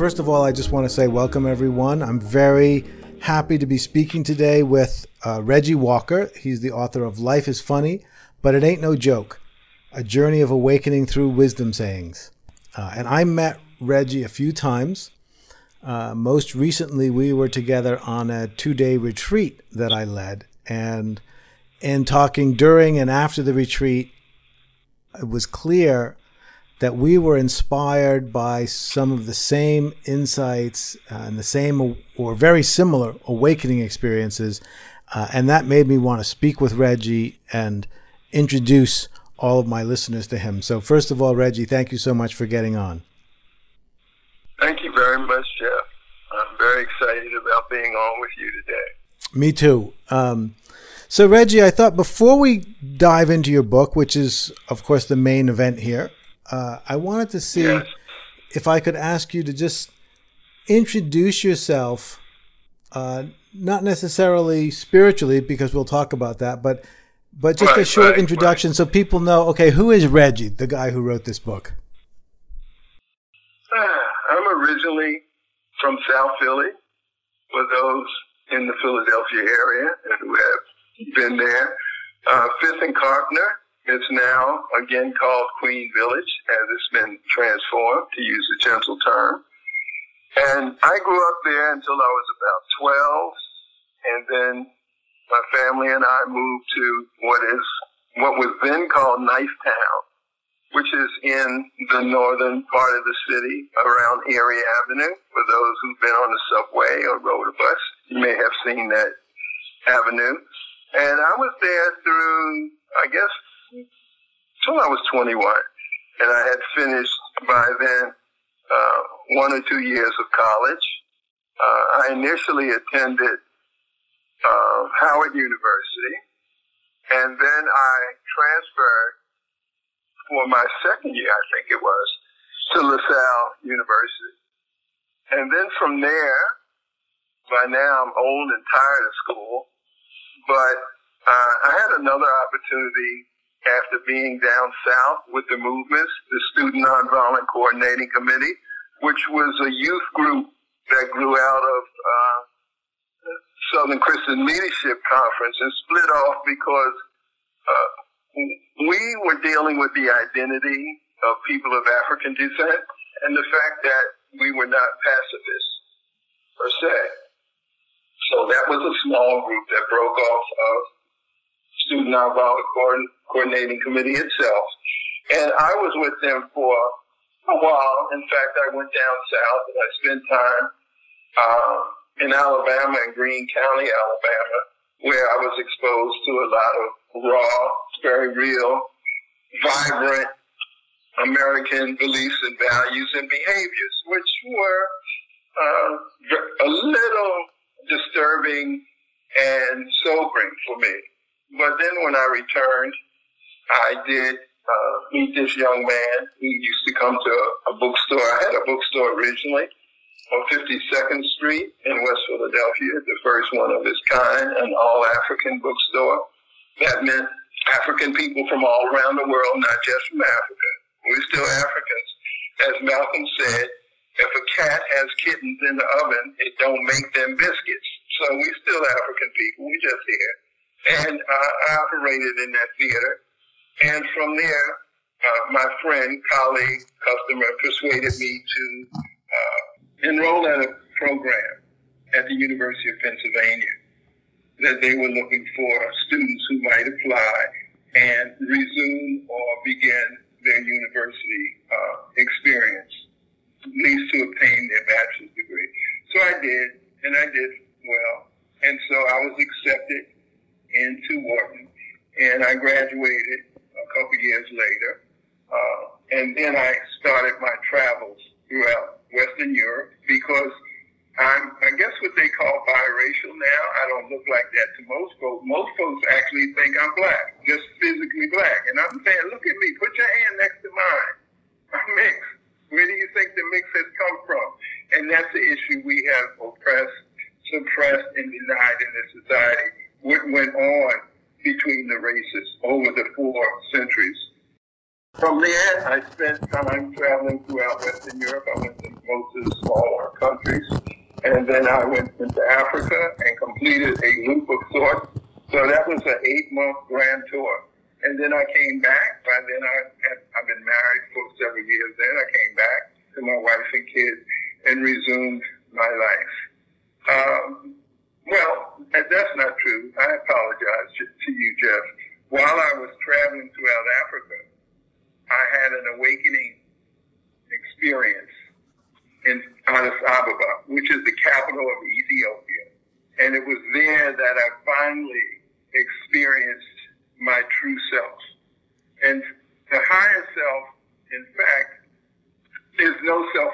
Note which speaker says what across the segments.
Speaker 1: first of all, I just want to say welcome, everyone. I'm very happy to be speaking today with uh, Reggie Walker. He's the author of Life is Funny, but It Ain't No Joke A Journey of Awakening Through Wisdom Sayings. Uh, and I met Reggie a few times. Uh, most recently, we were together on a two day retreat that I led. And in talking during and after the retreat, it was clear that we were inspired by some of the same insights uh, and the same or very similar awakening experiences. Uh, and that made me want to speak with Reggie and introduce all of my listeners to him. So, first of all, Reggie, thank you so much for getting on.
Speaker 2: Thank you very much, Jeff. I'm very excited about being on with you today.
Speaker 1: Me too. Um, so, Reggie, I thought before we dive into your book, which is, of course, the main event here, uh, I wanted to see yes. if I could ask you to just introduce yourself, uh, not necessarily spiritually, because we'll talk about that, but but just right, a short right, introduction right. so people know. Okay, who is Reggie, the guy who wrote this book?
Speaker 2: Uh, I'm originally from South Philly. For those in the Philadelphia area and who have been there, uh, Fifth and Carpenter it's now again called Queen Village, as it's been transformed, to use a gentle term. And I grew up there until I was about 12, and then my family and I moved to what is what was then called Nice Town, which is in the northern part of the city around Erie Avenue. For those who've been on the subway or rode a bus, you may have seen that avenue. And I was there through, I guess, until I was 21. And I had finished by then uh, one or two years of college. Uh, I initially attended uh, Howard University, and then I transferred for my second year, I think it was, to LaSalle University. And then from there, by now I'm old and tired of school, but uh, I had another opportunity after being down south with the movements, the Student Nonviolent Coordinating Committee, which was a youth group that grew out of uh, Southern Christian Leadership Conference and split off because uh, we were dealing with the identity of people of African descent and the fact that we were not pacifists per se. So that was a small group that broke off of Student Nonviolent Coordinating Committee itself. And I was with them for a while. In fact, I went down south and I spent time uh, in Alabama, in Greene County, Alabama, where I was exposed to a lot of raw, very real, vibrant American beliefs and values and behaviors, which were uh, a little disturbing and sobering for me. But then when I returned, I did uh, meet this young man who used to come to a, a bookstore. I had a bookstore originally on 52nd Street in West Philadelphia, the first one of its kind, an all African bookstore. That meant African people from all around the world, not just from Africa. We're still Africans. As Malcolm said, if a cat has kittens in the oven, it don't make them biscuits. So we're still African people. We just here and uh, I operated in that theater. And from there, uh, my friend, colleague, customer persuaded me to uh, enroll in a program at the University of Pennsylvania that they were looking for students who might apply and resume or begin their university uh, experience, at least to obtain their bachelor's degree. So I did, and I did well. And so I was accepted into Wharton, and I graduated a couple years later. Uh, and then I started my travels throughout Western Europe because I'm, I guess what they call biracial now. I don't look like that to most folks. Most folks actually think I'm black, just physically black. And I'm saying, look at me, put your hand next to mine. I'm mixed. Where do you think the mix has come from? And that's the issue we have oppressed, suppressed, and denied in this society what went on between the races over the four centuries. from there, I spent time traveling throughout Western Europe. I went to most of the smaller countries. And then I went into Africa and completed a loop of sorts. So that was an eight month grand tour. And then I came back. By then I had, I've been married for several years then. I came back to my wife and kids and resumed my life. Um, well, that's not true. I apologize to you, Jeff. While I was traveling throughout Africa, I had an awakening experience in Addis Ababa, which is the capital of Ethiopia. And it was there that I finally experienced my true self. And the higher self, in fact, is no self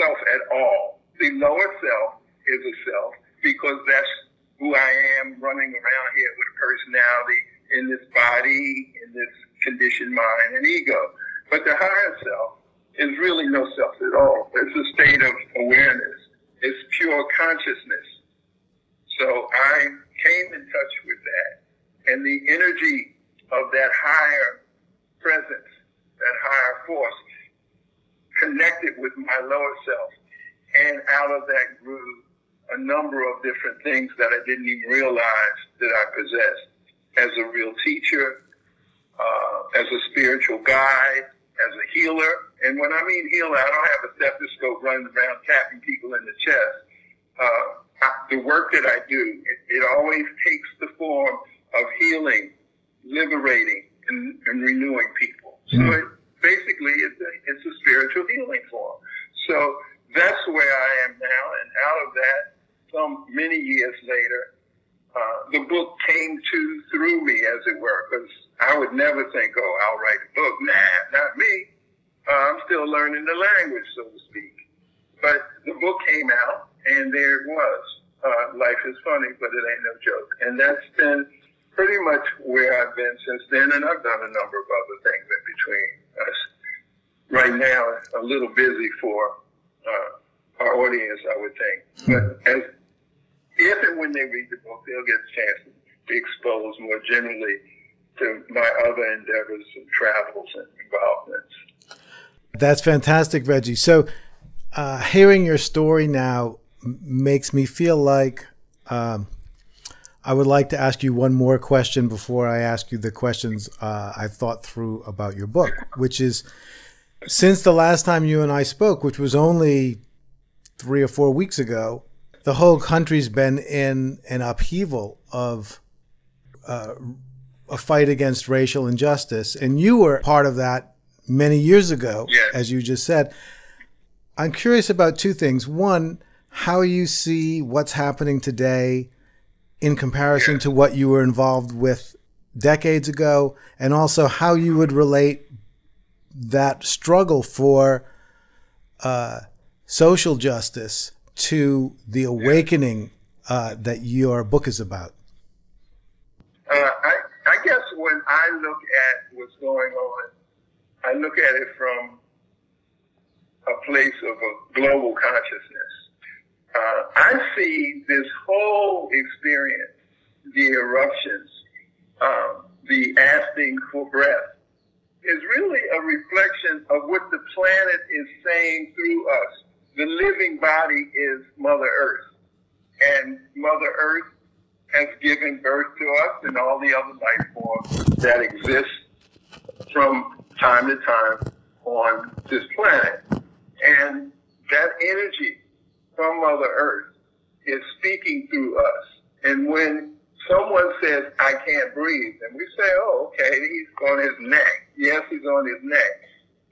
Speaker 2: self at all. The lower self is a self because that's who I am running around here with a personality in this body, in this conditioned mind and ego. But the higher self is really no self at all. It's a state of awareness. It's pure consciousness. So I came in touch with that and the energy of that higher presence, that higher force, connected with my lower self. And out of that grew a number of different things that I didn't even realize that I possessed as a real teacher, uh, as a spiritual guide, as a healer. And when I mean healer, I don't have a stethoscope running around tapping people in the chest. Uh, I, the work that I do, it, it always takes the form of healing, liberating, and, and renewing people. So mm. it, basically, it's a, it's a spiritual healing form. So that's where I am now, and out of that, some many years later, uh, the book came to through me, as it were, because I would never think, oh, I'll write a book. Nah, not me. Uh, I'm still learning the language, so to speak. But the book came out, and there it was. Uh, Life is funny, but it ain't no joke. And that's been pretty much where I've been since then, and I've done a number of other things in between. Us. Right now, a little busy for uh, our audience, I would think. But as if and when they read the book, they'll get a chance to be exposed more generally to my other endeavors and travels and involvements.
Speaker 1: That's fantastic, Reggie. So, uh, hearing your story now makes me feel like um, I would like to ask you one more question before I ask you the questions uh, I've thought through about your book, which is since the last time you and I spoke, which was only three or four weeks ago, the whole country's been in an upheaval of uh, a fight against racial injustice. And you were part of that many years ago,
Speaker 2: yes.
Speaker 1: as you just said. I'm curious about two things. One, how you see what's happening today in comparison yeah. to what you were involved with decades ago, and also how you would relate that struggle for uh, social justice to the awakening uh, that your book is about?
Speaker 2: Uh, I, I guess when I look at what's going on, I look at it from a place of a global consciousness uh, I see this whole experience, the eruptions, um, the asking for breath, is really a reflection of what the planet is saying through us. The living body is Mother Earth, and Mother Earth has given birth to us and all the other life forms that exist from time to time on this planet. And that energy from Mother Earth is speaking through us. And when someone says, I can't breathe, and we say, oh, okay, he's on his neck. Yes, he's on his neck.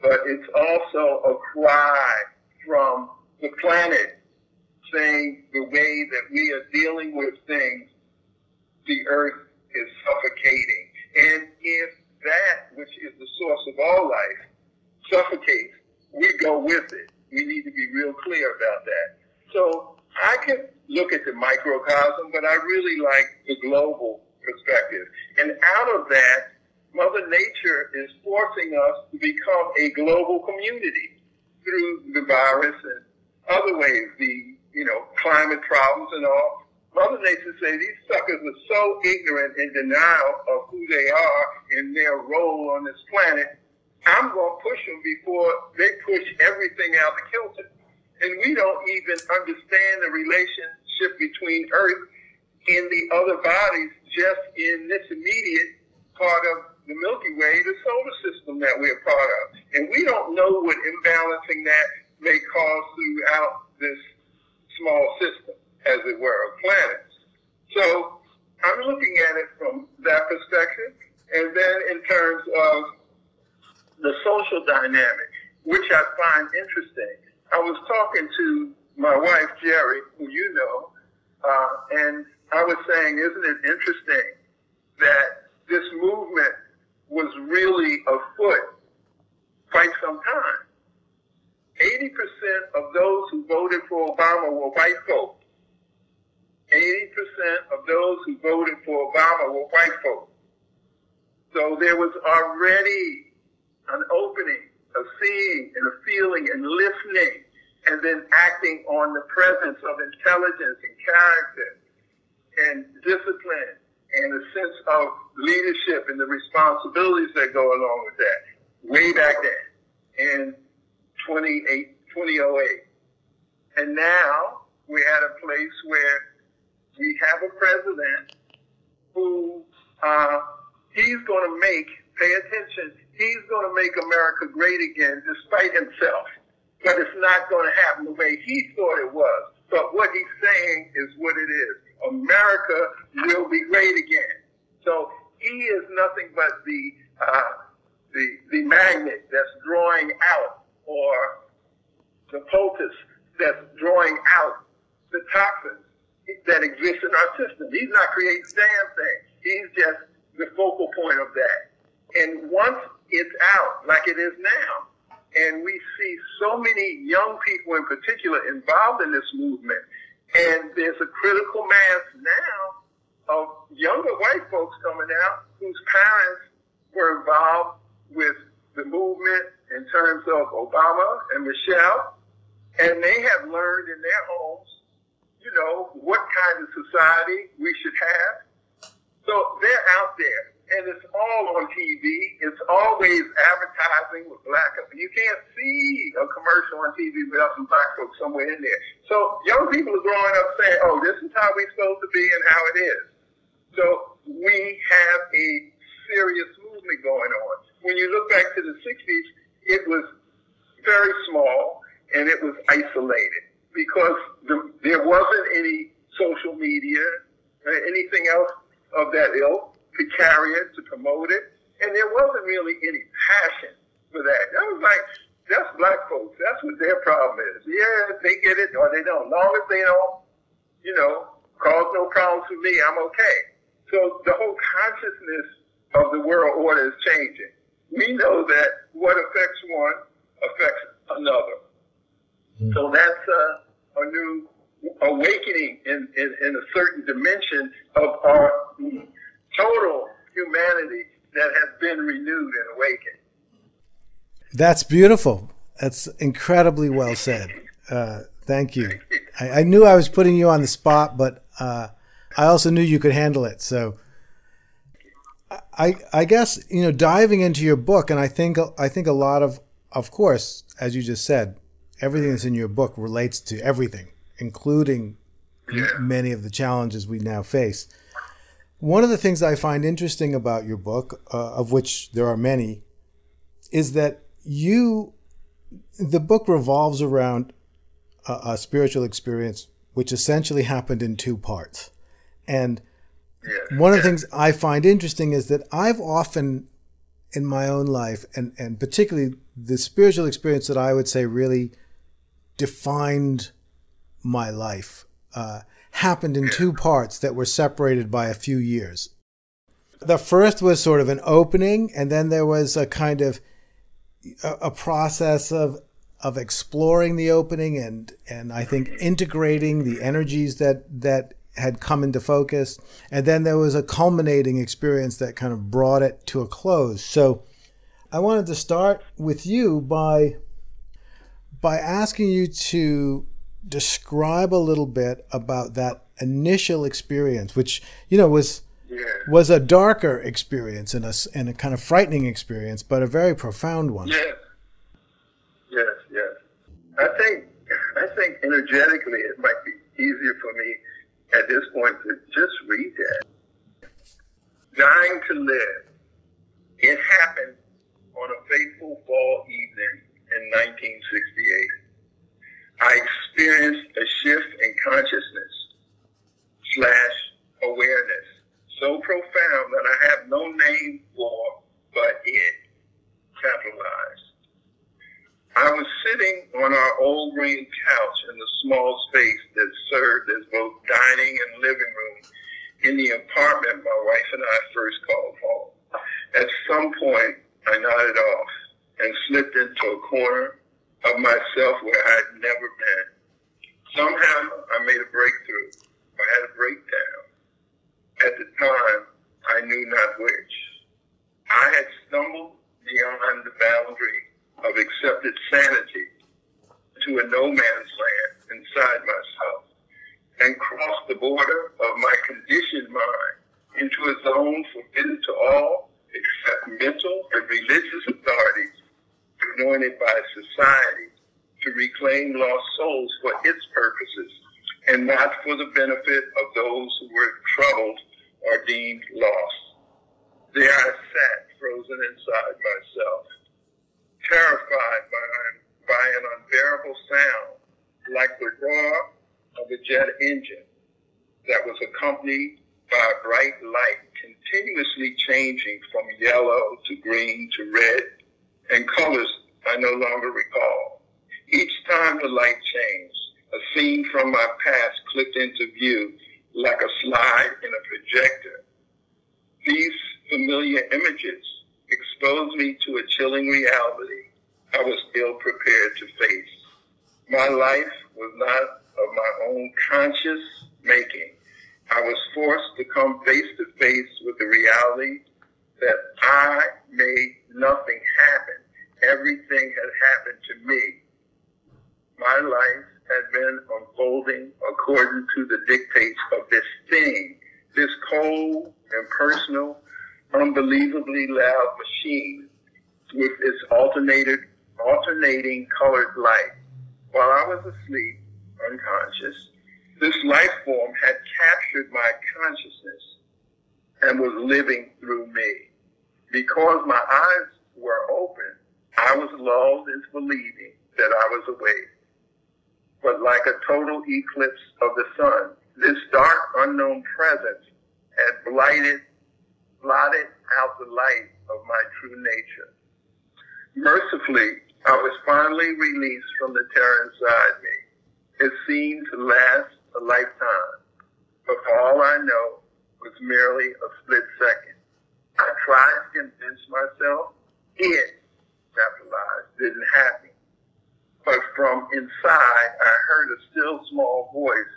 Speaker 2: But it's also a cry from the planet saying the way that we are dealing with things, the earth is suffocating. And if that, which is the source of all life, suffocates, we go with it. We need to be real clear about that. So I can look at the microcosm, but I really like the global perspective. And out of that, Mother Nature is forcing us to become a global community through the virus and other ways, the, you know, climate problems and all. Mother Nature say these suckers are so ignorant in denial of who they are and their role on this planet. I'm going to push them before they push everything out the kilter. And we don't even understand the relationship between Earth and the other bodies just in this immediate part of the Milky Way, the solar system that we're part of. And we don't know what imbalancing that may cause throughout this small system, as it were, of planets. So I'm looking at it from that perspective. And then in terms of the social dynamic, which I find interesting, I was talking to my wife, Jerry, who you know, uh, and I was saying, isn't it interesting that this movement was really afoot quite some time? 80% of those who voted for Obama were white folks. 80% of those who voted for Obama were white folks. So there was already an opening of seeing and a feeling and listening and then acting on the presence of intelligence and character and discipline and a sense of leadership and the responsibilities that go along with that way back then in 28, 2008. And now we're at a place where we have a president who uh, he's going to make, pay attention, he's going to make America great again despite himself. But it's not going to happen the way he thought it was. But what he's saying is what it is. America will be great again. So he is nothing but the uh, the the magnet that's drawing out, or the poultice that's drawing out the toxins that exist in our system. He's not creating damn thing. He's just the focal point of that. And once it's out, like it is now, and we see so many young people in particular involved in this movement, and there's a critical mass now of younger white folks coming out whose parents were involved with the movement in terms of Obama and Michelle, and they have learned in their homes, you know, what kind of society we should have. So they're out there and it's all on TV. It's always advertising with black. You can't see a commercial on TV without some black folks somewhere in there. So young people are growing up saying, "Oh, this is how we're supposed to be and how it is." So we have a serious movement going on. When you look back to the '60s, it was very small and it was isolated because the, there wasn't any social media, anything else of that ilk to carry it, to promote it. And there wasn't really any passion for that. That was like, that's black folks. That's what their problem is. Yeah, they get it or they don't. As long as they don't, you know, cause no problems for me, I'm okay. So the whole consciousness of the world order is changing. We know that what affects one affects another. Mm-hmm. So that's a, a new awakening in, in, in a certain dimension of our total humanity that has been renewed and awakened.
Speaker 1: That's beautiful. That's incredibly well said. Uh, thank you. I, I, knew I was putting you on the spot, but uh, I also knew you could handle it. So, I I guess you know diving into your book, and I think I think a lot of, of course, as you just said, everything that's in your book relates to everything, including yeah. many of the challenges we now face. One of the things I find interesting about your book, uh, of which there are many, is that you, the book revolves around a, a spiritual experience which essentially happened in two parts. And one of the things I find interesting is that I've often in my own life, and, and particularly the spiritual experience that I would say really defined my life, uh, happened in two parts that were separated by a few years. The first was sort of an opening, and then there was a kind of a, process of of exploring the opening and and I think integrating the energies that that had come into focus, and then there was a culminating experience that kind of brought it to a close. So, I wanted to start with you by by asking you to describe a little bit about that initial experience, which you know was
Speaker 2: Yeah.
Speaker 1: was a darker experience and a and a kind of frightening experience, but a very profound one.
Speaker 2: Yes. Yes, yes. I think I think energetically it might be easier for me at this point to just read that. Dying to live. It happened on a fateful fall evening in 1968. I experienced a shift in consciousness slash awareness so profound that I have no name for but it, capitalized. I was sitting on our old green couch in the small space that served as both dining and living room in the apartment my wife and I first called home. At some point, I nodded off and slipped into a corner of myself where I'd never been. Somehow, I made a breakthrough. I had a breakdown. At the time, I knew not which. I had stumbled beyond the boundary of accepted sanity to a no man's land inside myself and crossed the border of my conditioned mind into a zone forbidden to all except mental and religious authorities anointed by society to reclaim lost souls for its purposes and not for the benefit of those who were troubled or deemed lost. There I sat, frozen inside myself, terrified by, by an unbearable sound, like the roar of a jet engine that was accompanied by a bright light continuously changing from yellow to green to red and colors I no longer recall. Each the light changed, a scene from my past clicked into view like a slide in a projector. These familiar images exposed me to a chilling reality I was ill prepared to face. My life was not of my own conscious making. I was forced to come face to face with the reality that I made nothing happen. Everything had happened to me. My life had been unfolding according to the dictates of this thing, this cold, impersonal, unbelievably loud machine with its alternated, alternating colored light. While I was asleep, unconscious, this life form had captured my consciousness and was living through me. Because my eyes were open, I was lulled into believing that I was awake. But like a total eclipse of the sun, this dark unknown presence had blighted, blotted out the light of my true nature. Mercifully, I was finally released from the terror inside me. It seemed to last a lifetime, but for all I know, was merely a split second. I tried to convince myself it, capitalized, didn't happen. But from inside, I heard a still small voice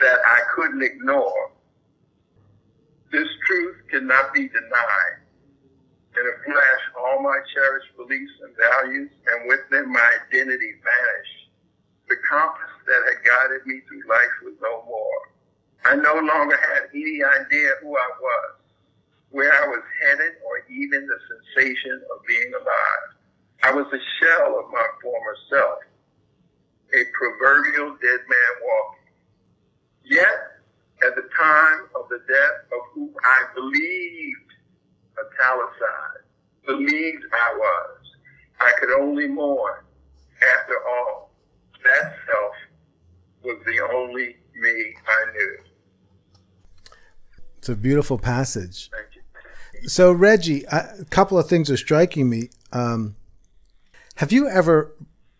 Speaker 2: that I couldn't ignore. This truth cannot be denied. In a flash, all my cherished beliefs and values, and with them my identity vanished. The compass that had guided me through life was no more. I no longer had any idea who I was, where I was headed, or even the sensation of being alive. I was a shell of my former self, a proverbial dead man walking. Yet, at the time of the death of who I believed, italicized, believed I was, I could only mourn. After all, that self was the only me I knew.
Speaker 1: It's a beautiful passage.
Speaker 2: Thank you.
Speaker 1: So, Reggie, a a couple of things are striking me. Um, have you ever,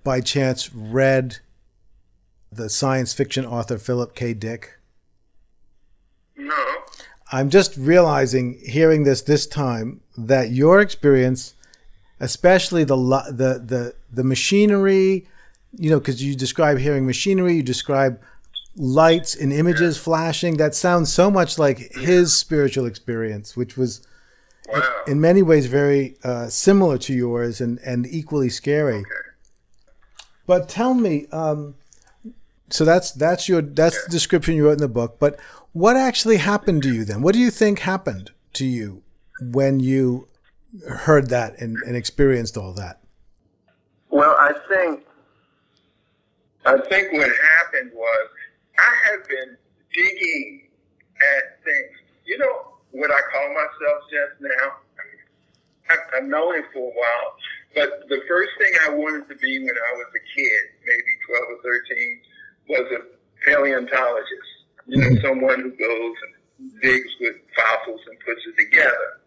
Speaker 1: by chance, read the science fiction author Philip K. Dick?
Speaker 2: No.
Speaker 1: I'm just realizing, hearing this this time, that your experience, especially the the the the machinery, you know, because you describe hearing machinery, you describe lights and images flashing. That sounds so much like his spiritual experience, which was
Speaker 2: Wow.
Speaker 1: in many ways very uh, similar to yours and, and equally scary.
Speaker 2: Okay.
Speaker 1: But tell me, um, So that's that's your that's yeah. the description you wrote in the book. But what actually happened to you then? What do you think happened to you when you heard that and, and experienced all that?
Speaker 2: Well, I think I think what happened was I had been digging at things. You know what I call myself just now? I, I've known it for a while, but the first thing I wanted to be when I was a kid, maybe 12 or 13, was a paleontologist. You know, mm-hmm. someone who goes and digs with fossils and puts it together,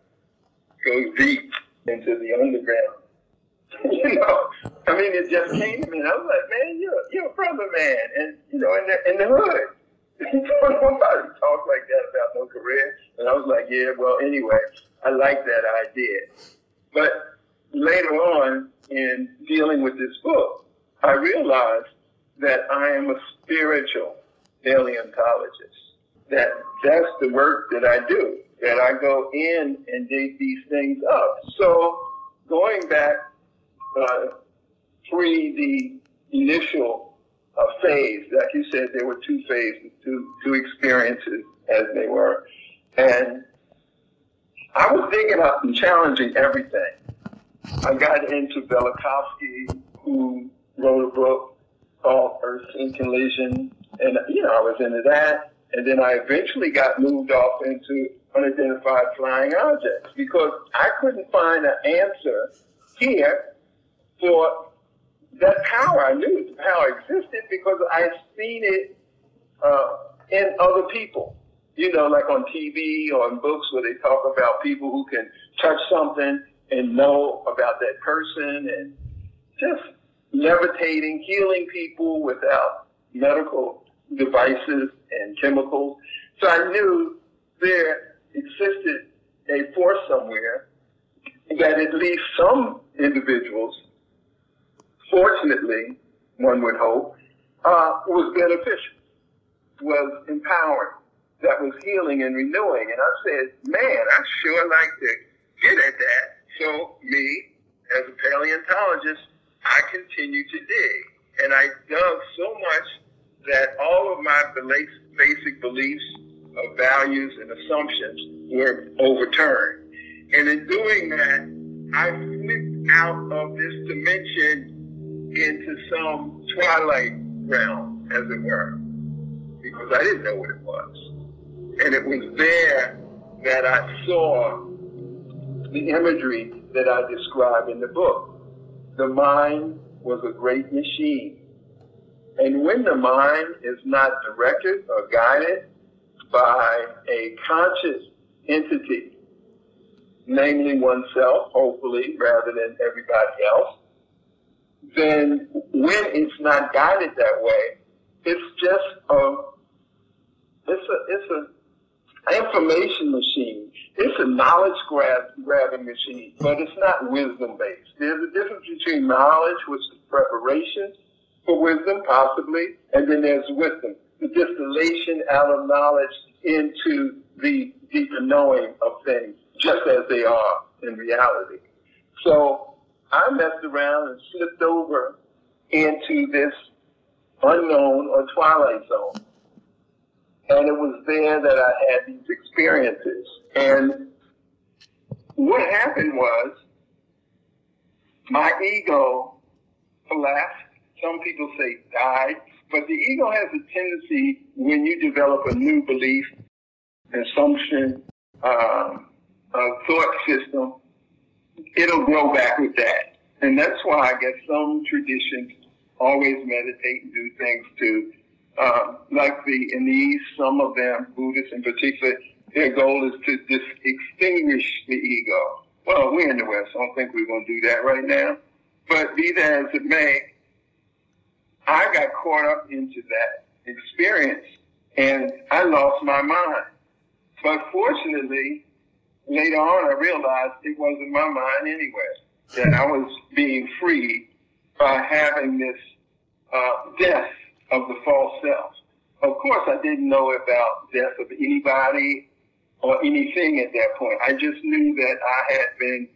Speaker 2: goes deep into the underground. you know, I mean, it just came to me, I was like, man, you're you're a brother man, and you know, in the in the hood. Nobody talks like that about no career. And I was like, yeah, well, anyway, I like that idea. But later on, in dealing with this book, I realized that I am a spiritual paleontologist. That that's the work that I do. That I go in and dig these things up. So going back uh, pre the initial uh, phase, like you said, there were two phases, two two experiences as they were, and I was up and challenging everything. I got into Velikovsky, who wrote a book called Earth in Collision, and you know I was into that. And then I eventually got moved off into unidentified flying objects because I couldn't find an answer here for that power. I knew the power existed because I seen it uh, in other people. You know, like on TV or in books where they talk about people who can touch something and know about that person and just levitating, healing people without medical devices and chemicals. So I knew there existed a force somewhere that at least some individuals, fortunately, one would hope, uh, was beneficial, was empowering, that was healing and renewing. And I said, man, I sure like to get at that. So me, as a paleontologist, I continue to dig. And I dug so much that all of my basic beliefs of values and assumptions were overturned. And in doing that, I flipped out of this dimension into some twilight realm, as it were, because I didn't know what it was. And it was there that I saw the imagery that I describe in the book. The mind was a great machine. And when the mind is not directed or guided by a conscious entity, namely oneself, hopefully, rather than everybody else, then when it's not guided that way, it's just a, it's a, it's a information machine. It's a knowledge grab, grabbing machine, but it's not wisdom based. There's a difference between knowledge, which is preparation for wisdom, possibly, and then there's wisdom, the distillation out of knowledge into the deeper knowing of things, just as they are in reality. So I messed around and slipped over into this unknown or twilight zone and it was there that I had these experiences. And what happened was my ego collapsed. Some people say died. But the ego has a tendency when you develop a new belief, assumption, um, thought system, it'll grow back with that. And that's why I guess some traditions always meditate and do things to uh, like the in the East, some of them, Buddhists in particular, their goal is to just extinguish the ego. Well, we're in the West, I don't think we're going to do that right now. But be that as it may, I got caught up into that experience and I lost my mind. But fortunately, later on, I realized it wasn't my mind anyway, that I was being freed by having this uh, death of the false self. Of course, I didn't know about death of anybody or anything at that point. I just knew that I had been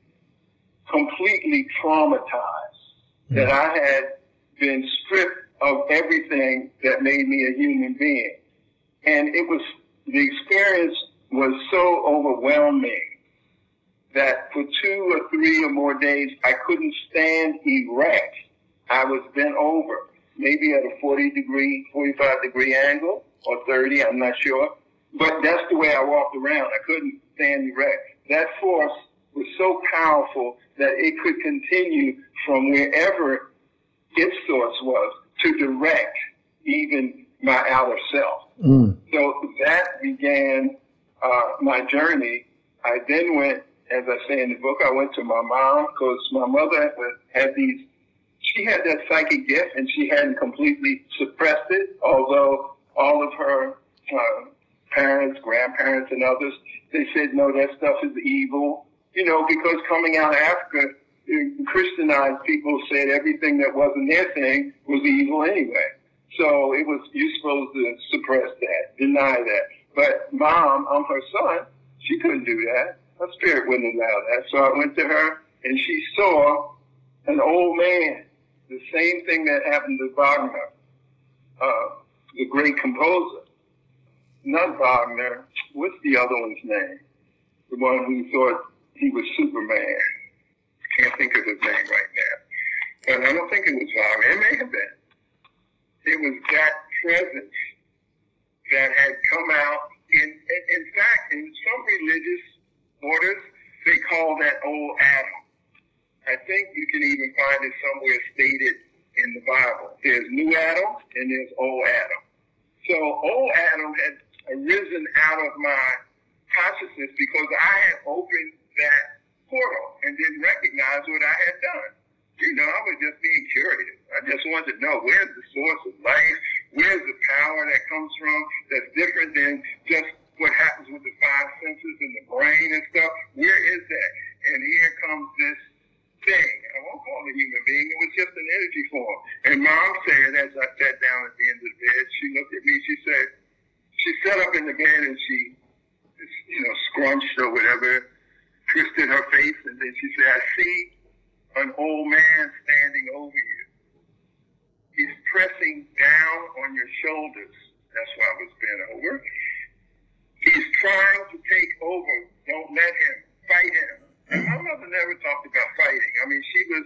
Speaker 2: completely traumatized, that I had been stripped of everything that made me a human being. And it was, the experience was so overwhelming that for two or three or more days, I couldn't stand erect. I was bent over, maybe at a 40 degree, 45 degree angle or 30, I'm not sure. But that's the way I walked around. I couldn't stand erect. That force was so powerful that it could continue from wherever its source was to direct even my outer self. Mm. So that began uh, my journey. I then went, as I say in the book, I went to my mom because my mother had these, she had that psychic gift and she hadn't completely suppressed it, although all of her uh, parents, grandparents, and others, they said, no, that stuff is evil. You know, because coming out of Africa, Christianized people said everything that wasn't their thing was evil anyway. So it was, you're supposed to suppress that, deny that. But mom, I'm her son, she couldn't do that. Her spirit wouldn't allow that. So I went to her and she saw an old man, the same thing that happened to Wagner, uh, the great composer. Not Wagner, what's the other one's name? The one who thought he was Superman. Can't think of his name right now. But I don't think it was Wagner. It may have been. It was that presence that had come out. In, in, fact, in some religious orders, they call that old Adam. I think you can even find it somewhere stated in the Bible. There's new Adam and there's old Adam. So old Adam had arisen out of my consciousness because I had opened that portal and didn't recognize what I had done. You know, I was just being curious. I just wanted to know where's the source of life, where's the power that comes from that's different than just what happens with the five senses and the brain and stuff. Where is that? And here comes this thing. I won't call it a human being. It was just an energy form. And mom said, as I sat down at the end of the bed, she looked at me. She said, she sat up in the bed and she, you know, scrunched or whatever twisted her face, and then she said, I see an old man standing over you. He's pressing down on your shoulders. That's why I was bent over. He's trying to take over. Don't let him. Fight him. My mother never talked about fighting. I mean, she was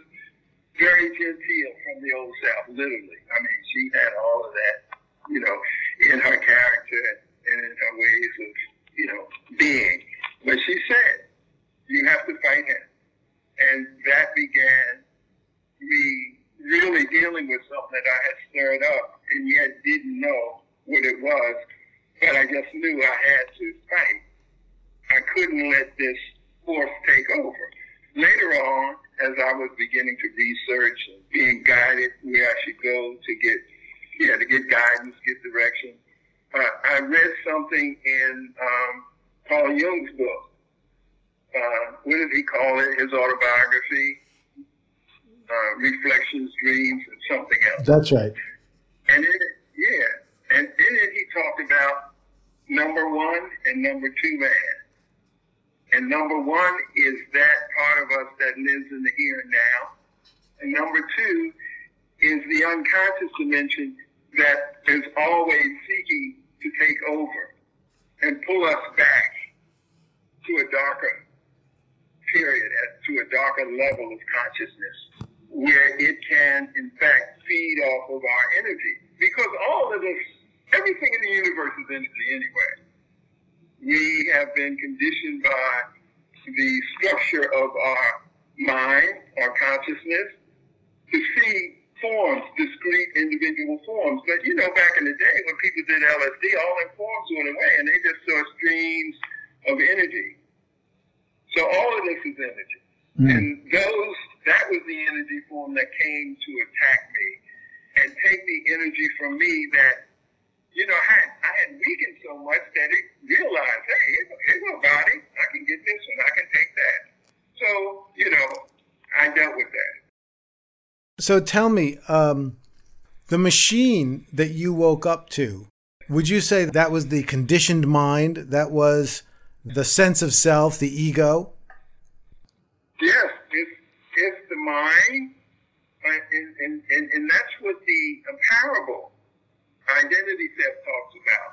Speaker 2: very genteel from the old South, literally. I mean, she had all of that, you know, in her character and in her ways of, you know, being. But she said, you have to fight him. And that began me really dealing with something that I had stirred up and yet didn't know what it was, but I just knew I had to fight. I couldn't let this force take over. Later on, as I was beginning to research and being guided where I should go to get, yeah, to get guidance, get direction, uh, I read something in um, Carl Jung's book uh, what did he call it? His autobiography, uh, Reflections, Dreams, and something else.
Speaker 1: That's right.
Speaker 2: And in it, yeah, and in it he talked about number one and number two man. And number one is that part of us that lives in the here and now. And number two is the unconscious dimension that is always seeking to take over and pull us back to a darker period to a darker level of consciousness where it can, in fact, feed off of our energy. Because all of this, everything in the universe is energy anyway. We have been conditioned by the structure of our mind, our consciousness, to see forms, discrete individual forms. But you know, back in the day when people did LSD, all their forms went away and they just saw streams of energy. So all of this is energy. Mm. And those, that was the energy form that came to attack me and take the energy from me that, you know, I had, I had weakened so much that it realized, hey, here's my body. I can get this one. I can take that. So, you know, I dealt with that.
Speaker 1: So tell me, um, the machine that you woke up to, would you say that was the conditioned mind? That was the sense of self, the ego?
Speaker 2: Yes, it's the mind Uh, and, and, and, and that's what the parable identity theft talks about.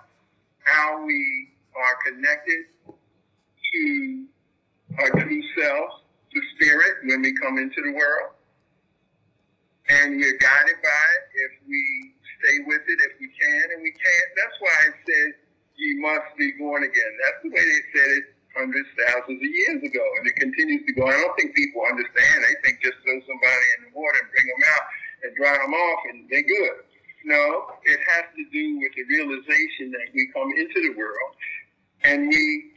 Speaker 2: How we are connected to our true self, the spirit, when we come into the world. And we're guided by it if we stay with it, if we can, and we can't. That's why it says you must be born again. That's the way they said it hundreds, thousands of years ago, and it continues to go. I don't think people understand. They think just throw somebody in the water and bring them out and dry them off, and they're good. No, it has to do with the realization that we come into the world and we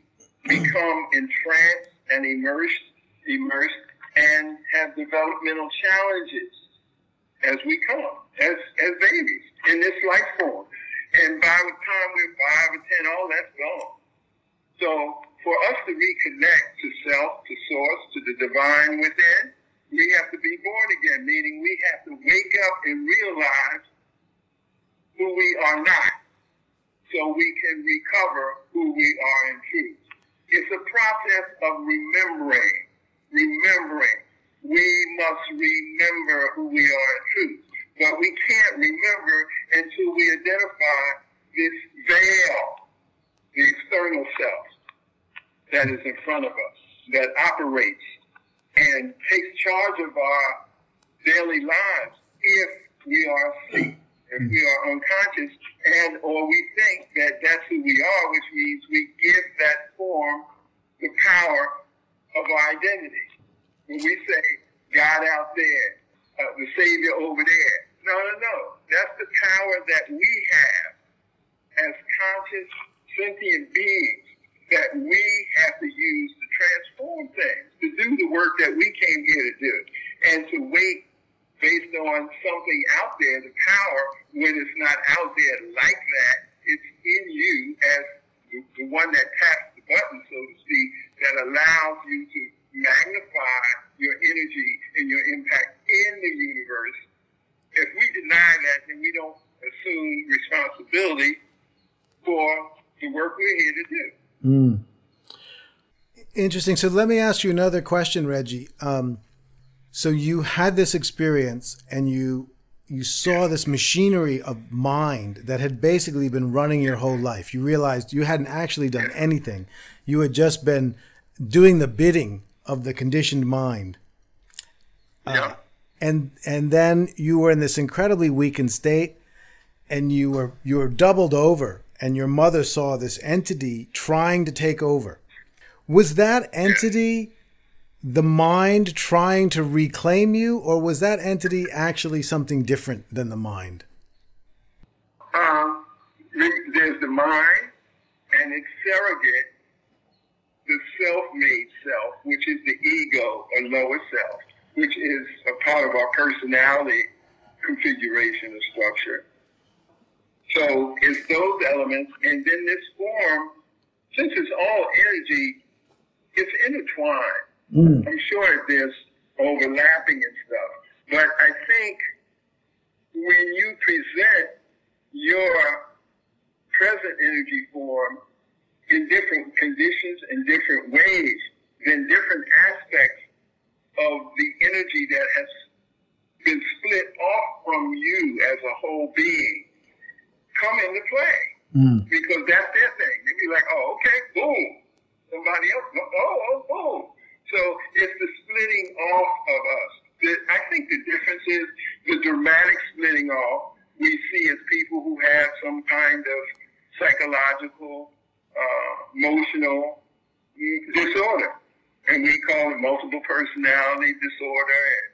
Speaker 2: become entranced and immersed, immersed, and have developmental challenges as we come, as as babies in this life form. And by the time we're five or ten, all that's gone. So for us to reconnect to self, to source, to the divine within, we have to be born again, meaning we have to wake up and realize who we are not so we can recover who we are in truth. It's a process of remembering, remembering. We must remember who we are in truth. But we can't remember until we identify this veil, the external self that is in front of us, that operates and takes charge of our daily lives if we are asleep, if we are unconscious, and or we think that that's who we are, which means we give that form the power of our identity. When we say God out there, uh, the Savior over there, no, no, no. That's the power that we have as conscious, sentient beings that we have to use to transform things, to do the work that we came here to do, and to wait based on something out there, the power, when it's not out there like that, it's in you as the, the one that taps the button, so to speak, that allows you to magnify your energy and your impact in the universe if we deny that, then we don't assume responsibility for the work we're here to do.
Speaker 1: Mm. Interesting. So let me ask you another question, Reggie. Um, so you had this experience, and you you saw this machinery of mind that had basically been running your whole life. You realized you hadn't actually done anything. You had just been doing the bidding of the conditioned mind.
Speaker 2: Yeah. Uh,
Speaker 1: and and then you were in this incredibly weakened state and you were you were doubled over and your mother saw this entity trying to take over was that entity the mind trying to reclaim you or was that entity actually something different than the mind
Speaker 2: um, there's the mind and its surrogate the self-made self which is the ego or lower self which is a part of our personality configuration and structure. So it's those elements, and then this form, since it's all energy, it's intertwined. Mm. I'm sure there's overlapping and stuff, but I think when you present your present energy form in different conditions in different ways, then different aspects of the energy that has been split off from you as a whole being come into play. Mm. Because that's their thing. They'd be like, oh, okay, boom. Somebody else, oh, oh, boom. So it's the splitting off of us. The, I think the difference is the dramatic splitting off we see as people who have some kind of psychological, uh, emotional disorder and we call it multiple personality disorder and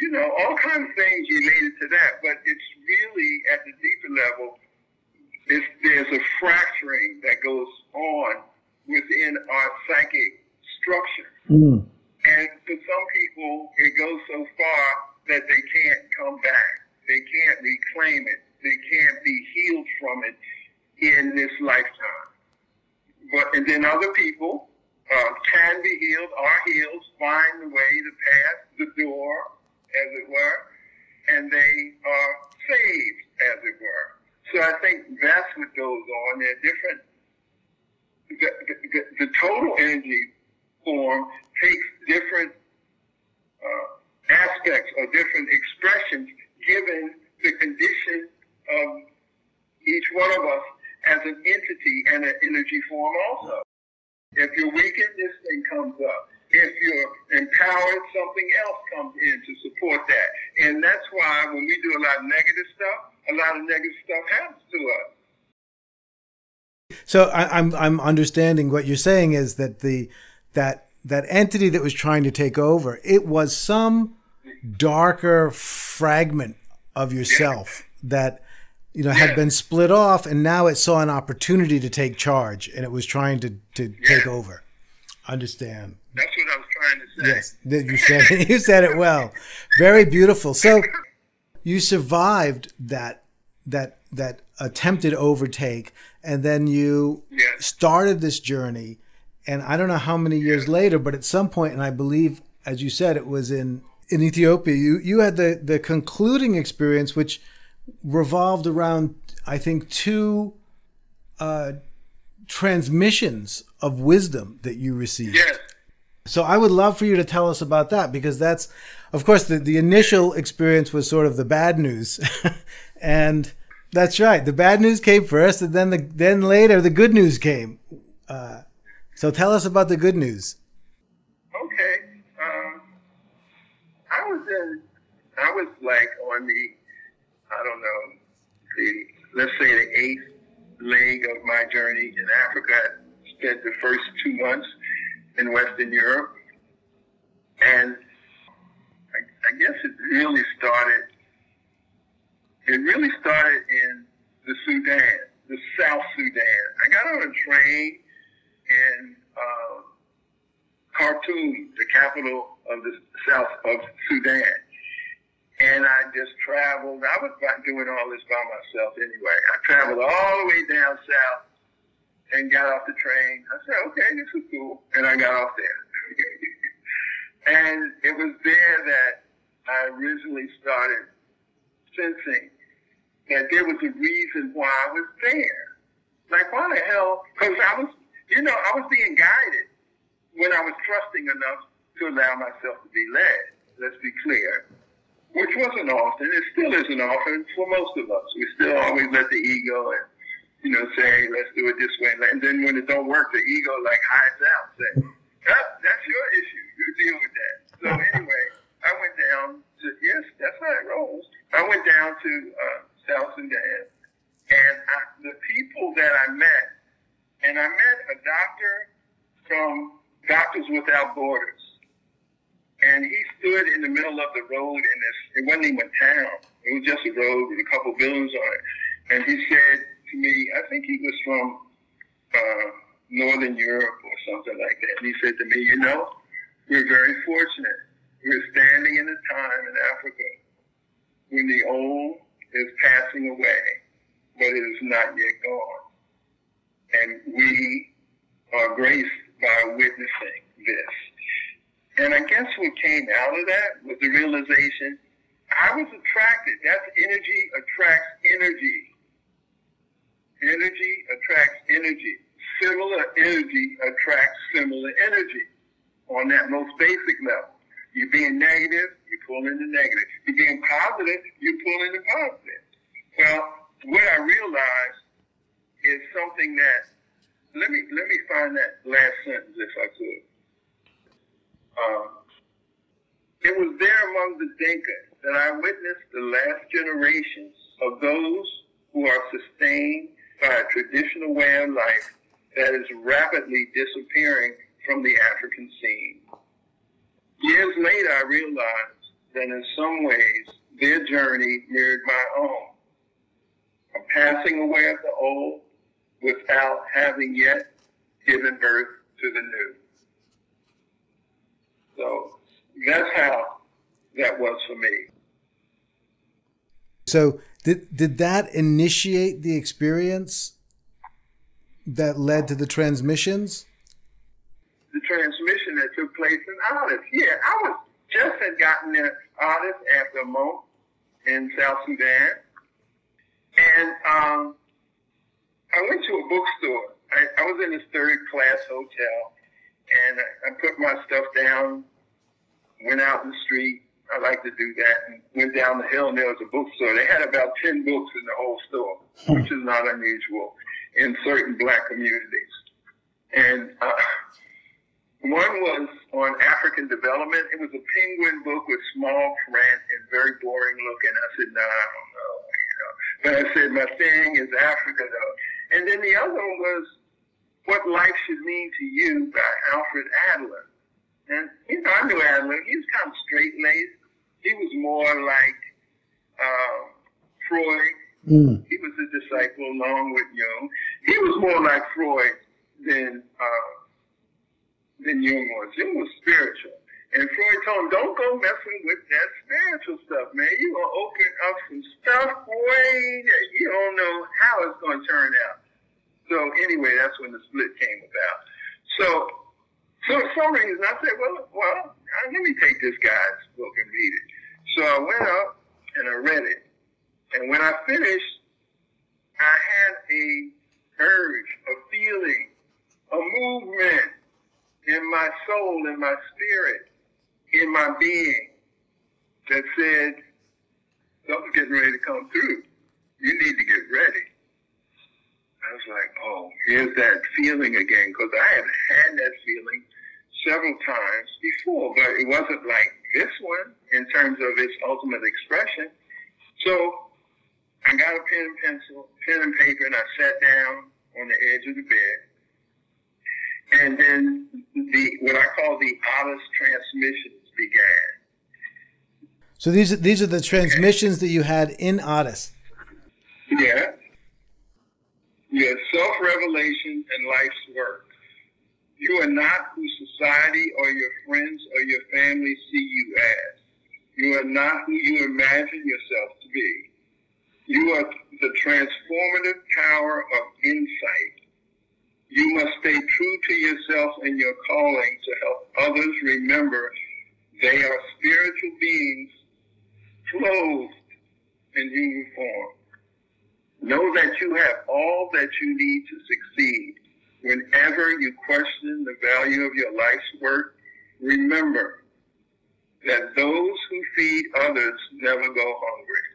Speaker 2: you know all kinds of things related to that but it's really at the deeper level it's, there's a fracturing that goes on within our psychic structure mm. and for some people it goes so far that they can't come back they can't reclaim it they can't be healed from it in this lifetime but and then other people uh, can be healed, are healed, find the way, the path, the door, as it were, and they are saved, as it were. So I think that's what goes on. They're different. The, the, the total energy form takes different uh, aspects or different expressions given the condition of each one of us as an entity and an energy form also. If you're weakened, this thing comes up. If you're empowered, something else comes in to support that. And that's why when we do a lot of negative stuff, a lot of negative stuff happens to us.
Speaker 1: So I, I'm I'm understanding what you're saying is that the that that entity that was trying to take over, it was some darker fragment of yourself yeah. that you know had been split off and now it saw an opportunity to take charge and it was trying to to yeah. take over understand
Speaker 2: that's what i was trying to say yes
Speaker 1: you said you said it well very beautiful so you survived that that that attempted overtake and then you started this journey and i don't know how many years later but at some point and i believe as you said it was in in ethiopia you you had the the concluding experience which revolved around, I think, two uh, transmissions of wisdom that you received.
Speaker 2: Yes.
Speaker 1: So I would love for you to tell us about that because that's, of course, the, the initial experience was sort of the bad news. and that's right. The bad news came first, and then the then later the good news came. Uh, so tell us about the good news.
Speaker 2: Okay. Um, I was in, I was like on the I don't know, the let's say the eighth leg of my journey in Africa. I spent the first two months in Western Europe, and I, guess it really started. It really started in the Sudan, the South Sudan. I got on a train in uh, Khartoum, the capital of the South of Sudan and I just traveled. I was doing all this by myself anyway. I traveled all the way down south and got off the train. I said, okay, this is cool. And I got off there. and it was there that I originally started sensing that there was a reason why I was there. Like, why the hell? Because I was, you know, I was being guided when I was trusting enough to allow myself to be led. Let's be clear which wasn't often. It still isn't often for most of us. We still always let the ego and you know say, let's do it this way, and then when it don't work, the ego like hides out, say, that's your issue. You deal with that. So anyway, I went down to yes, that's how it rolls. I went down to uh, South Sudan, and I, the people that I met, and I met a doctor from Doctors Without Borders and he stood in the middle of the road and this, it wasn't even a town. It was just a road with a couple of buildings on it. And he said to me, I think he was from uh, Northern Europe or something like that. And he said to me, you know, we're very fortunate. We're standing in a time in Africa when the old is passing away, but it is not yet gone. And we are graced by witnessing this. And I guess what came out of that was the realization I was attracted. That's energy attracts energy. Energy attracts energy. Similar energy attracts similar energy on that most basic level. You're being negative, you pull in the negative. You're being positive, you pull in the positive. Well, what I realized is something that let me let me find that last sentence if I could. Um, it was there among the Dinka that I witnessed the last generations of those who are sustained by a traditional way of life that is rapidly disappearing from the African scene. Years later, I realized that in some ways their journey mirrored my own. A passing away of the old without having yet given birth to the new. So that's how that was for me.
Speaker 1: So did did that initiate the experience that led to the transmissions?
Speaker 2: The transmission took place in Addis. Yeah, I was just had gotten there Addis after a month in South Sudan. And um, I went to a bookstore. I, I was in this third class hotel and I put my stuff down, went out in the street. I like to do that. And went down the hill and there was a bookstore. They had about 10 books in the whole store, which is not unusual in certain black communities. And uh, one was on African development. It was a penguin book with small print and very boring looking. I said, no, nah, I don't know. You know. But I said, my thing is Africa, though. And then the other one was What Life Should Mean to You by Alfred Adler. And, you know, I knew Adler. He was kind of straight-laced. He was more like uh, Freud. Mm. He was a disciple along with Jung. He was more like Freud than uh, than Jung was. Was spiritual. And Freud told him, don't go messing with that spiritual stuff, man. You're going to open up some stuff, way that you don't know how it's going to turn out. So anyway, that's when the split came about. So, so for some reason, I said, well, well, let me take this guy's book and read it. So I went up and I read it. And when I finished, I had a urge, a feeling, a movement in my soul, in my spirit, in my being that said, something's getting ready to come through. You need to get ready. I was like, oh, here's that feeling again, because I have had that feeling several times before, but it wasn't like this one in terms of its ultimate expression. So I got a pen and pencil, pen and paper, and I sat down on the edge of the bed and then the what I call the Addis transmissions began.
Speaker 1: So these are these are the transmissions that you had in Addis.
Speaker 2: Yeah. Your self revelation and life's work. You are not who society or your friends or your family see you as. You are not who you imagine yourself to be. You are the transformative power of insight you must stay true to yourself and your calling to help others remember they are spiritual beings clothed in human form. Know that you have all that you need to succeed. Whenever you question the value of your life's work, remember that those who feed others never go hungry.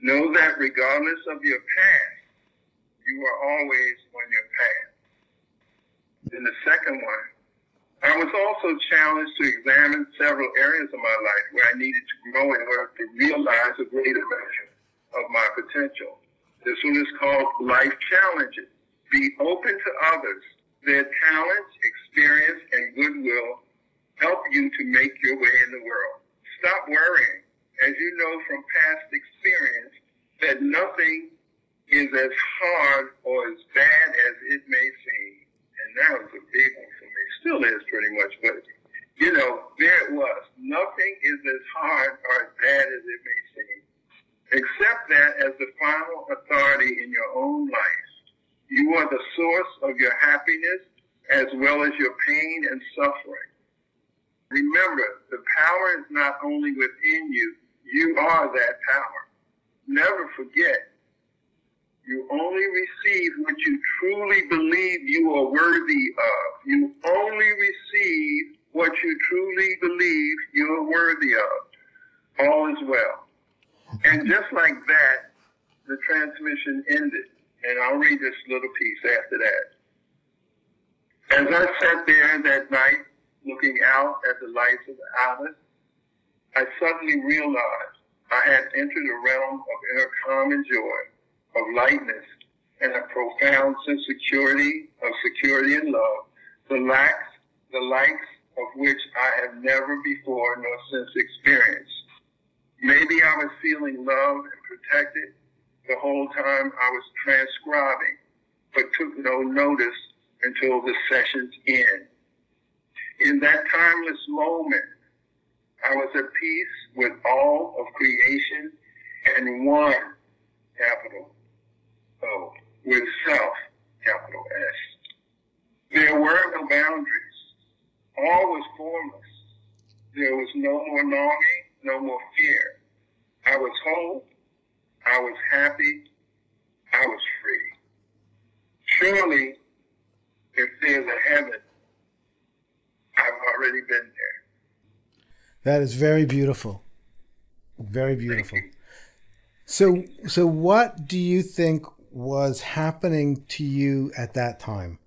Speaker 2: Know that regardless of your past, you are always on your path. In the second one, I was also challenged to examine several areas of my life where I needed to grow in order to realize a greater measure of my potential. This one is called Life Challenges. Be open to others. Their talents, experience, and goodwill help you to make your way in the world. Stop worrying. As you know from past experience, that nothing is as hard or as bad as it may seem. And that was a big one for me. Still is pretty much, but you know, there it was. Nothing is as hard or as bad as it may seem. Accept that as the final authority in your own life. You are the source of your happiness as well as your pain and suffering. Remember, the power is not only within you, you are that power. Never forget you only receive what you truly believe you are worthy of. You only receive what you truly believe you are worthy of. All is well. And just like that, the transmission ended. And I'll read this little piece after that. As I sat there that night, looking out at the lights of the Addis, I suddenly realized I had entered a realm of inner calm and joy of lightness and a profound security, of security and love, the lacks, the likes of which I have never before nor since experienced. Maybe I was feeling loved and protected the whole time I was transcribing, but took no notice until the session's end. In that timeless moment, I was at peace with all of creation and one capital O with self, capital S. There were no boundaries. All was formless. There was no more longing, no more fear. I was whole. I was happy. I was free. Surely, if there's a heaven, I've already been there.
Speaker 1: That is very beautiful. Very beautiful. So, so what do you think was happening to you at that time?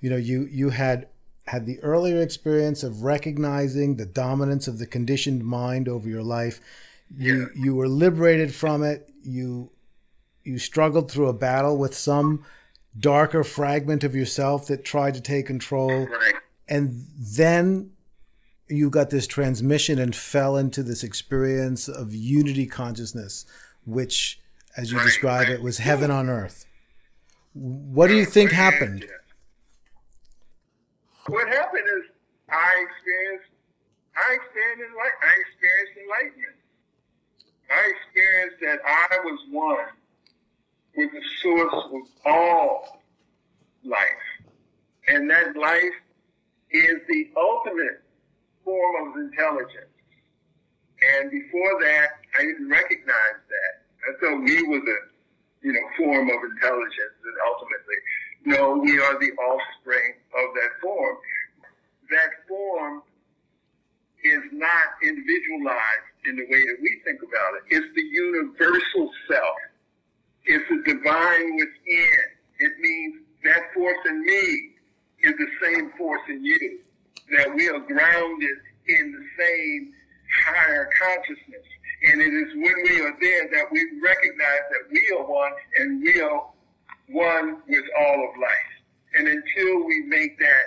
Speaker 1: You know, you you had had the earlier experience of recognizing the dominance of the conditioned mind over your life. You yeah. you were liberated from it. You you struggled through a battle with some darker fragment of yourself that tried to take control.
Speaker 2: Right.
Speaker 1: And then you got this transmission and fell into this experience of unity consciousness, which, as you right, describe right. it, was heaven on earth. What do you think happened?
Speaker 2: What happened is I experienced, I experienced, I experienced enlightenment. I experienced that I was one with the source of all life, and that life is the ultimate form of intelligence. And before that, I didn't recognize that. I thought we were the, you know, form of intelligence and ultimately. No, we are the offspring of that form. That form is not individualized in the way that we think about it. It's the universal self. It's the divine within. It means that force in me is the same force in you that we are grounded in the same higher consciousness. And it is when we are there that we recognize that we are one and we are one with all of life. And until we make that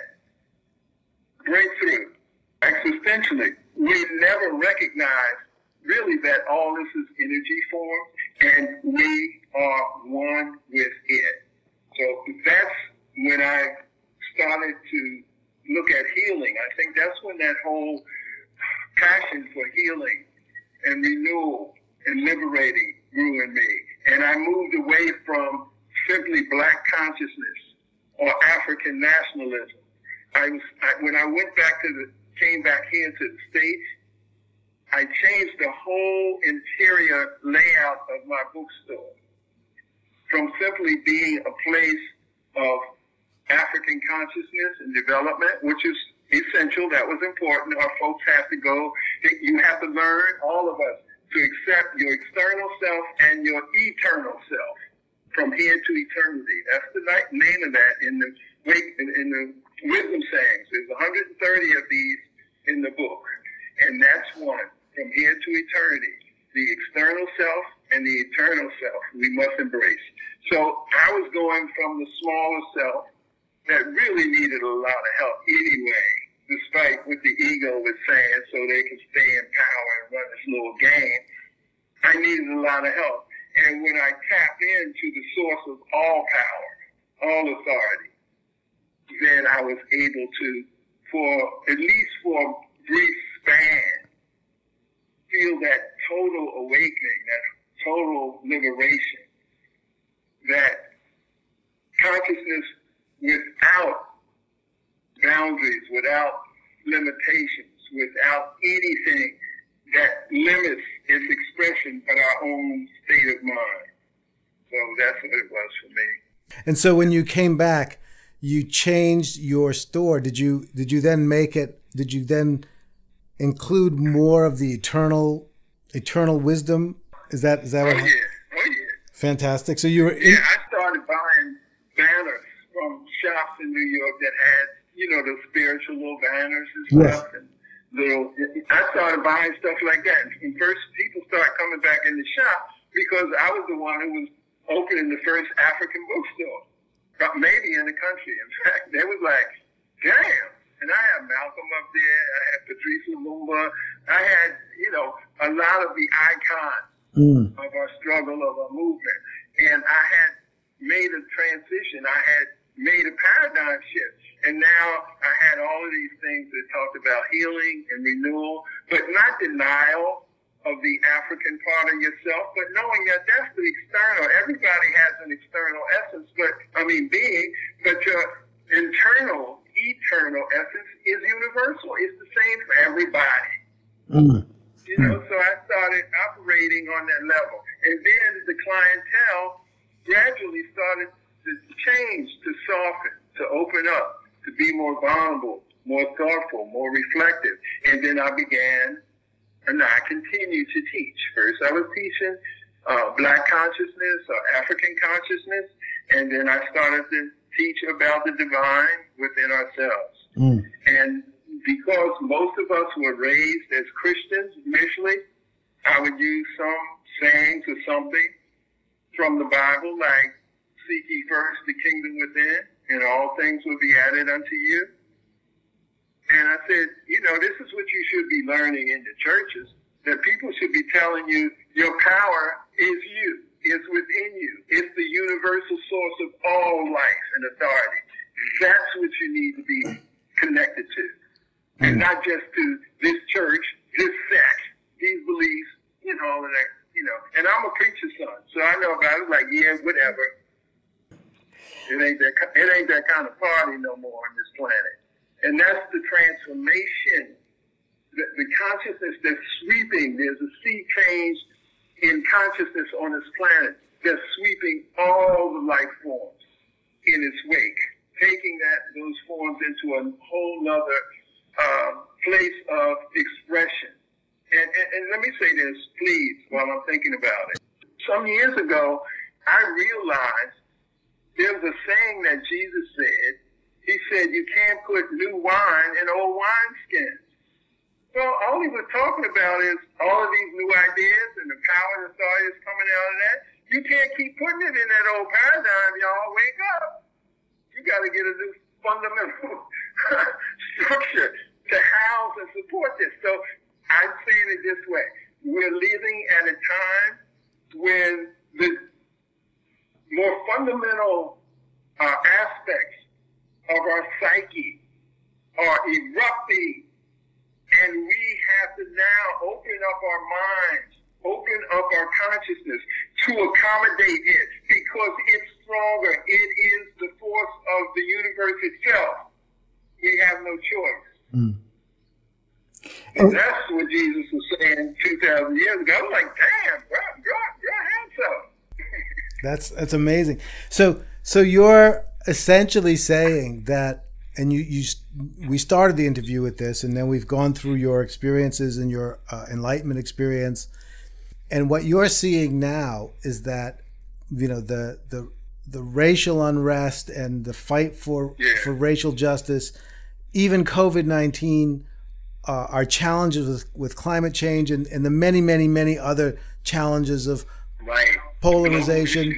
Speaker 2: breakthrough existentially, we never recognize really that all this is energy form and we are one with it. So that's when I started to look at healing. I think that's when that whole passion for healing and renewal and liberating grew in me. And I moved away from simply black consciousness or African nationalism. I was I, when I went back to the came back here to the states. I changed the whole interior layout of my bookstore from simply being a place of African consciousness and development, which is essential. That was important. Our folks have to go. You have to learn, all of us, to accept your external self and your eternal self from here to eternity. That's the name of that in the in the wisdom sayings. There's 130 of these in the book, and that's one from here to eternity. The external self and the eternal self we must embrace. So I was going from the smaller self that really needed a lot of help anyway, despite what the ego was saying, so they could stay in power and run this little game. I needed a lot of help. And when I tapped into the source of all power, all authority, then I was able to, for at least for a brief span, feel that total awakening, that total liberation, that consciousness without boundaries, without limitations, without anything that limits its expression but our own state of mind. So that's what it was for me.
Speaker 1: And so when you came back, you changed your store. Did you did you then make it did you then include more of the eternal eternal wisdom? Is that is that what?
Speaker 2: oh, yeah. Oh yeah.
Speaker 1: Fantastic. So you were
Speaker 2: in- Yeah, I started buying banners from shops in New York that had, you know, the spiritual little banners and stuff. Yes. And little, I started buying stuff like that. And first, people started coming back in the shop because I was the one who was opening the first African bookstore, maybe in the country. In fact, they was like, damn. And I had Malcolm up there. I had Patrice Lumumba. I had, you know, a lot of the icons mm. of our struggle, of our movement. And I had made a transition. I had made a paradigm shift. And now I had all of these things that talked about healing and renewal, but not denial of the African part of yourself, but knowing that that's the external. Everybody has an external essence, but I mean being, but your internal, eternal essence is universal. It's the same for everybody. Mm. You know, so I started operating on that level. And then the clientele gradually started to change, to soften, to open up, to be more vulnerable, more thoughtful, more reflective. And then I began and I continued to teach. First, I was teaching uh, black consciousness or African consciousness, and then I started to teach about the divine within ourselves. Mm. And because most of us were raised as Christians initially, I would use some sayings or something from the Bible, like "Seek ye first the kingdom within, and all things will be added unto you." And I said, you know, this is what you should be learning in the churches. That people should be telling you your power is you, is within you. It's the universal source of all life and authority. That's what you need to be connected to. And hmm. not just to this church, this sect, these beliefs, you know, all of that, you know. And I'm a preacher's son, so I know about it. Like, yeah, whatever. It ain't that. It ain't that kind of party no more on this planet. And that's the transformation, the, the consciousness that's sweeping. There's a sea change in consciousness on this planet that's sweeping all the life forms in its wake, taking that those forms into a whole nother uh, place of expression. And, and, and let me say this, please, while I'm thinking about it. Some years ago, I realized there's a saying that Jesus said he said you can't put new wine in old wineskins. Well, all he was talking about is all of these new ideas and the power and authority that's coming out of that. You can't keep putting it in that old paradigm, y'all. Wake up. You got to get a new fundamental structure to house and support this. So I'm saying it this way. We're living at a time when the more fundamental uh, aspects of our psyche are erupting, and we have to now open up our minds, open up our consciousness to accommodate it because it's stronger. It is the force of the universe itself. We have no choice. Mm. And that's what Jesus was saying 2,000 years ago. I was like, damn, bro, you're, you're handsome.
Speaker 1: that's, that's amazing. So, so you're essentially saying that and you, you we started the interview with this and then we've gone through your experiences and your uh, enlightenment experience and what you're seeing now is that you know the the the racial unrest and the fight for yeah. for racial justice even covid-19 uh, our challenges with, with climate change and, and the many many many other challenges of
Speaker 2: right.
Speaker 1: polarization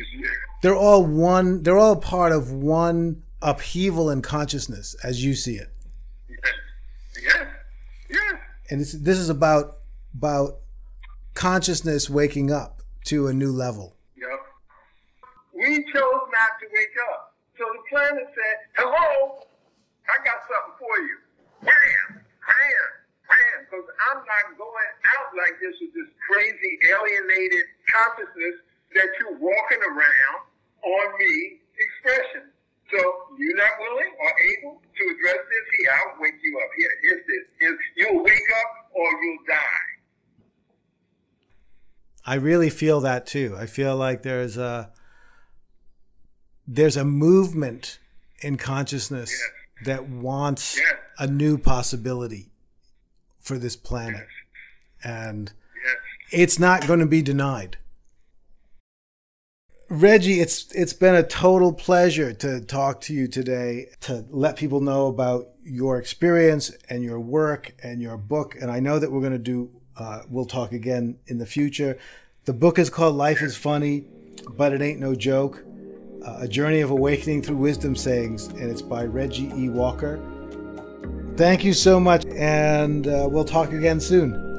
Speaker 1: they're all one they're all part of one upheaval in consciousness as you see it.
Speaker 2: Yeah. Yeah.
Speaker 1: And this is about about consciousness waking up to a new level.
Speaker 2: Yep we chose not to wake up. So the planet said hello i got something for you bam bam bam because i'm not going out like this with this crazy alienated consciousness that you're walking around on me expression. So you're not willing or able to address this here, I'll wake you up. Here, here's this. Here's, you'll wake up or you'll die.
Speaker 1: I really feel that too. I feel like there's a there's a movement in consciousness yes. That wants yes. a new possibility for this planet. Yes. And it's not going to be denied. Reggie, it's it's been a total pleasure to talk to you today, to let people know about your experience and your work and your book. And I know that we're going to do, uh, we'll talk again in the future. The book is called Life is Funny, but it ain't no joke. Uh, a journey of awakening through wisdom sayings, and it's by Reggie E. Walker. Thank you so much, and uh, we'll talk again soon.